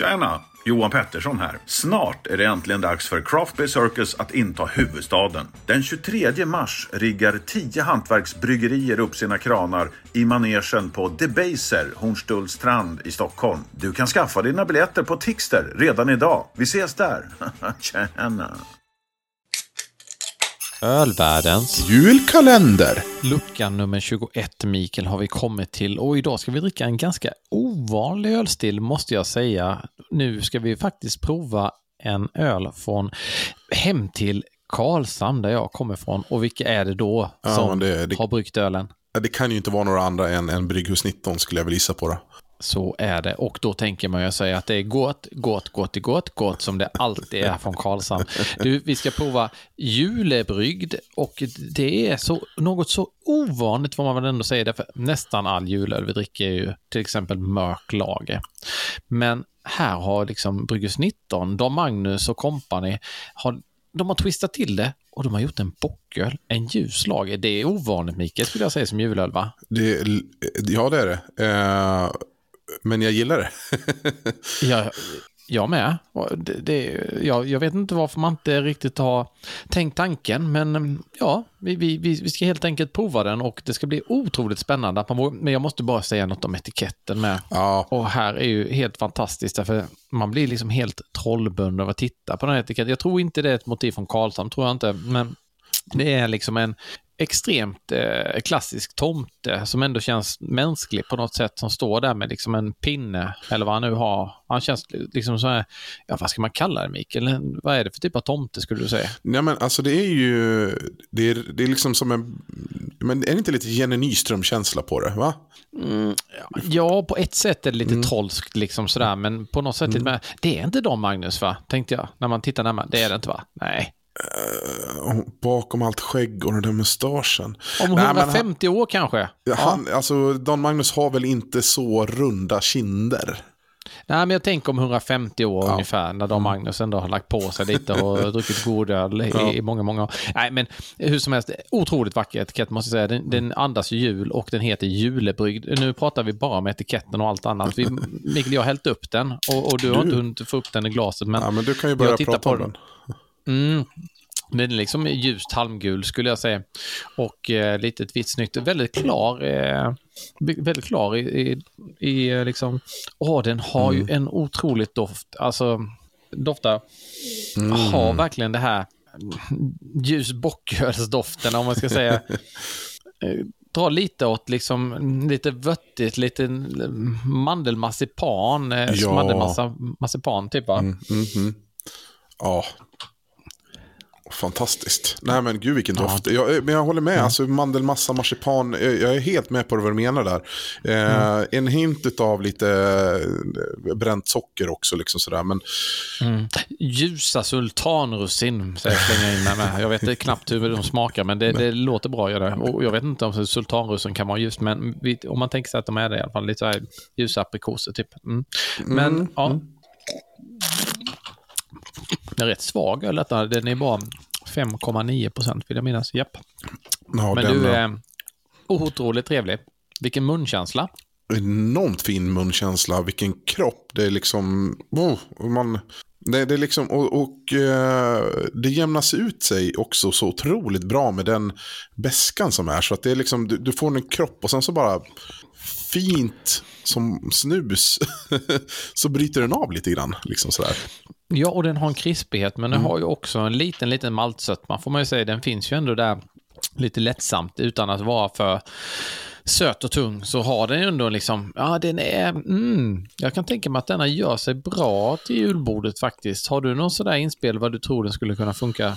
Tjena! Johan Pettersson här. Snart är det äntligen dags för Craft Beer Circus att inta huvudstaden. Den 23 mars riggar 10 hantverksbryggerier upp sina kranar i manegen på Debaser, Hornstullstrand i Stockholm. Du kan skaffa dina biljetter på Tixter redan idag. Vi ses där! Tjena! Ölvärldens Julkalender! lucka nummer 21, Mikael, har vi kommit till. Och idag ska vi dricka en ganska ovanlig ölstil, måste jag säga. Nu ska vi faktiskt prova en öl från hem till Karlshamn, där jag kommer ifrån. Och vilka är det då Ja, som men det- det- har bryggt ölen? Ja, Det kan ju inte vara några andra än, än Brygghus 19 skulle jag väl gissa på. Då. Så är det. Och då tänker man ju säga att det är gott, gott, gott, gott, gott som det alltid är från Karlshamn. Du, vi ska prova julebryggd och det är så, något så ovanligt får man väl ändå säga. Därför nästan all julöl vi dricker är ju till exempel mörk lager. Men här har liksom Brygghus 19, de Magnus och company, har, de har twistat till det och de har gjort en bocköl, en ljus lager. Det är ovanligt Mikael skulle jag säga som julöl va? Det, ja, det är det. Eh, men jag gillar det. Jag, jag med. Det, det, jag, jag vet inte varför man inte riktigt har tänkt tanken, men ja, vi, vi, vi vi ska helt enkelt prova den och det ska bli otroligt spännande. Att man, vågar- men jag måste bara säga något om etiketten med. ja, Och här är ju helt fantastiskt, därför man blir liksom helt trollbunden av att titta på den här etiketten. Jag tror inte det är ett motiv från Karlshamn, tror jag inte, men det är liksom en extremt eh, klassisk tomte som ändå känns mänsklig på något sätt, som står där med liksom en pinne, eller vad han nu har. Han känns liksom så här, ja vad ska man kalla det Mikael? Vad är det för typ av tomte skulle du säga? Nej, men alltså det är ju, det är, det är liksom som en, men är det inte lite Jenny Nyström-känsla på det? Va? Ja, på ett sätt är det lite trolskt liksom sådär, men på något sätt lite mer, det är inte de Magnus va? Tänkte jag, när man tittar närmare. Det är det inte va? Nej. Och Bakom allt skägg och den där mustaschen. Om Nej, men han- 150 år kanske? Ja, Han, alltså, Don Magnus har väl inte så runda kinder? Nej, men jag tänker om 150 år Ja. ungefär, när de Magnus ändå har lagt på sig lite och druckit god öl i, Ja. i många, många år. Nej, men hur som helst, otroligt vacker etikett måste jag säga. Den, den andas ju jul och den heter julebryggd. Nu pratar vi bara om etiketten och allt annat. Vi, Mikael, jag har hällt upp den och, och du, har Du- inte hunnit få upp den i glaset. Men Ja, men du kan ju börja prata på om den. den. Mm. Den är liksom ljust halmgul skulle jag säga. Och eh, lite ett vitt snyggt. Väldigt klar. Eh, väldigt klar i, i, i eh, liksom... Åh, den har ju en otroligt doft. Alltså, doftar... Har verkligen det här ljus bockölsdoften om man ska säga. Eh, Drar lite åt liksom lite vöttigt, lite mandelmarsipan. Eh, Ja. Mandelmassa, marsipan typ va? Mm, mhm. Ja. Fantastiskt. Nej men gud vilken doft. Jag, men jag håller med. Alltså mandelmassa, marsipan. Jag, jag är helt med på vad du menar där. Eh, En hint av lite eh, bränt socker också. Liksom sådär. Men Mm. Ljusa sultanrussin, säger jag slänga in med. Jag vet knappt hur de smakar, men det, det låter bra. Gör det. Och jag vet inte om sultanrussin kan vara ljust, men om man tänker sig att de är det i alla fall. Lite ljusa aprikoser, typ. Mm. Men, ja. Är rätt svag öl detta. Den är bara 5,9 procent vill jag minnas. Japp. ja, Men du är är otroligt trevlig. Vilken munkänsla. enormt fin munkänsla. Vilken kropp. Det är liksom... Oh, man, det, det är liksom och, och eh, det jämnas ut sig också så otroligt bra med den bäskan som är. Så att det är liksom, du, du får en kropp och sen så bara fint som snus så bryter den av lite grann. Liksom sådär. Ja, och den har en krispighet, men den har ju också en liten, liten maltsötma, får man ju säga. Den finns ju ändå där lite lättsamt utan att vara för söt och tung så har den ju ändå liksom, ja den är, mm, jag kan tänka mig att denna gör sig bra till julbordet faktiskt. Har du någon sådär inspel vad du tror den skulle kunna funka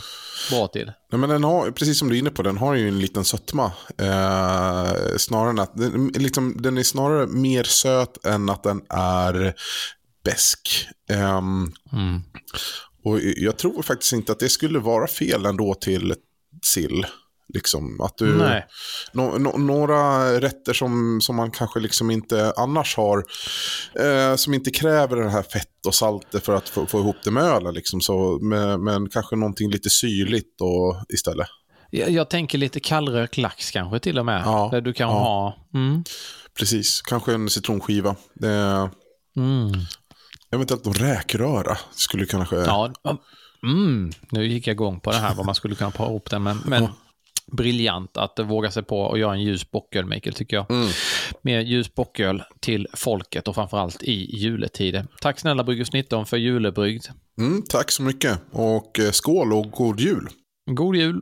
bra till? Nej, men den har, precis som du är inne på, den har ju en liten sötma. Eh, snarare att, den, liksom, den är snarare mer söt än att den är besk. Ehm, Mm. och jag tror faktiskt inte att det skulle vara fel ändå till sill. Liksom, att du, nå- nå- några rätter som, som man kanske liksom inte annars har, eh, som inte kräver det här fett och saltet för att få, få ihop det med ölen. Liksom, så, men, men kanske någonting lite syrligt och, istället. Jag, jag tänker lite kallrökt lax kanske till och med. Ja, Där du kan ja. ha, mm, Precis, kanske en citronskiva. Det, mm. Eventuellt någon räkröra skulle kanske... Ja, mm, nu gick jag igång på det här vad man skulle kunna para ihop den. Men, men briljant att våga sig på och göra en ljus bocköl, Mikael, tycker jag. Mm. Mer ljus bocköl till folket och framförallt i juletider. Tack snälla Bryggus 19 för julebrygd. Mm, tack så mycket och eh, skål och god jul. God jul!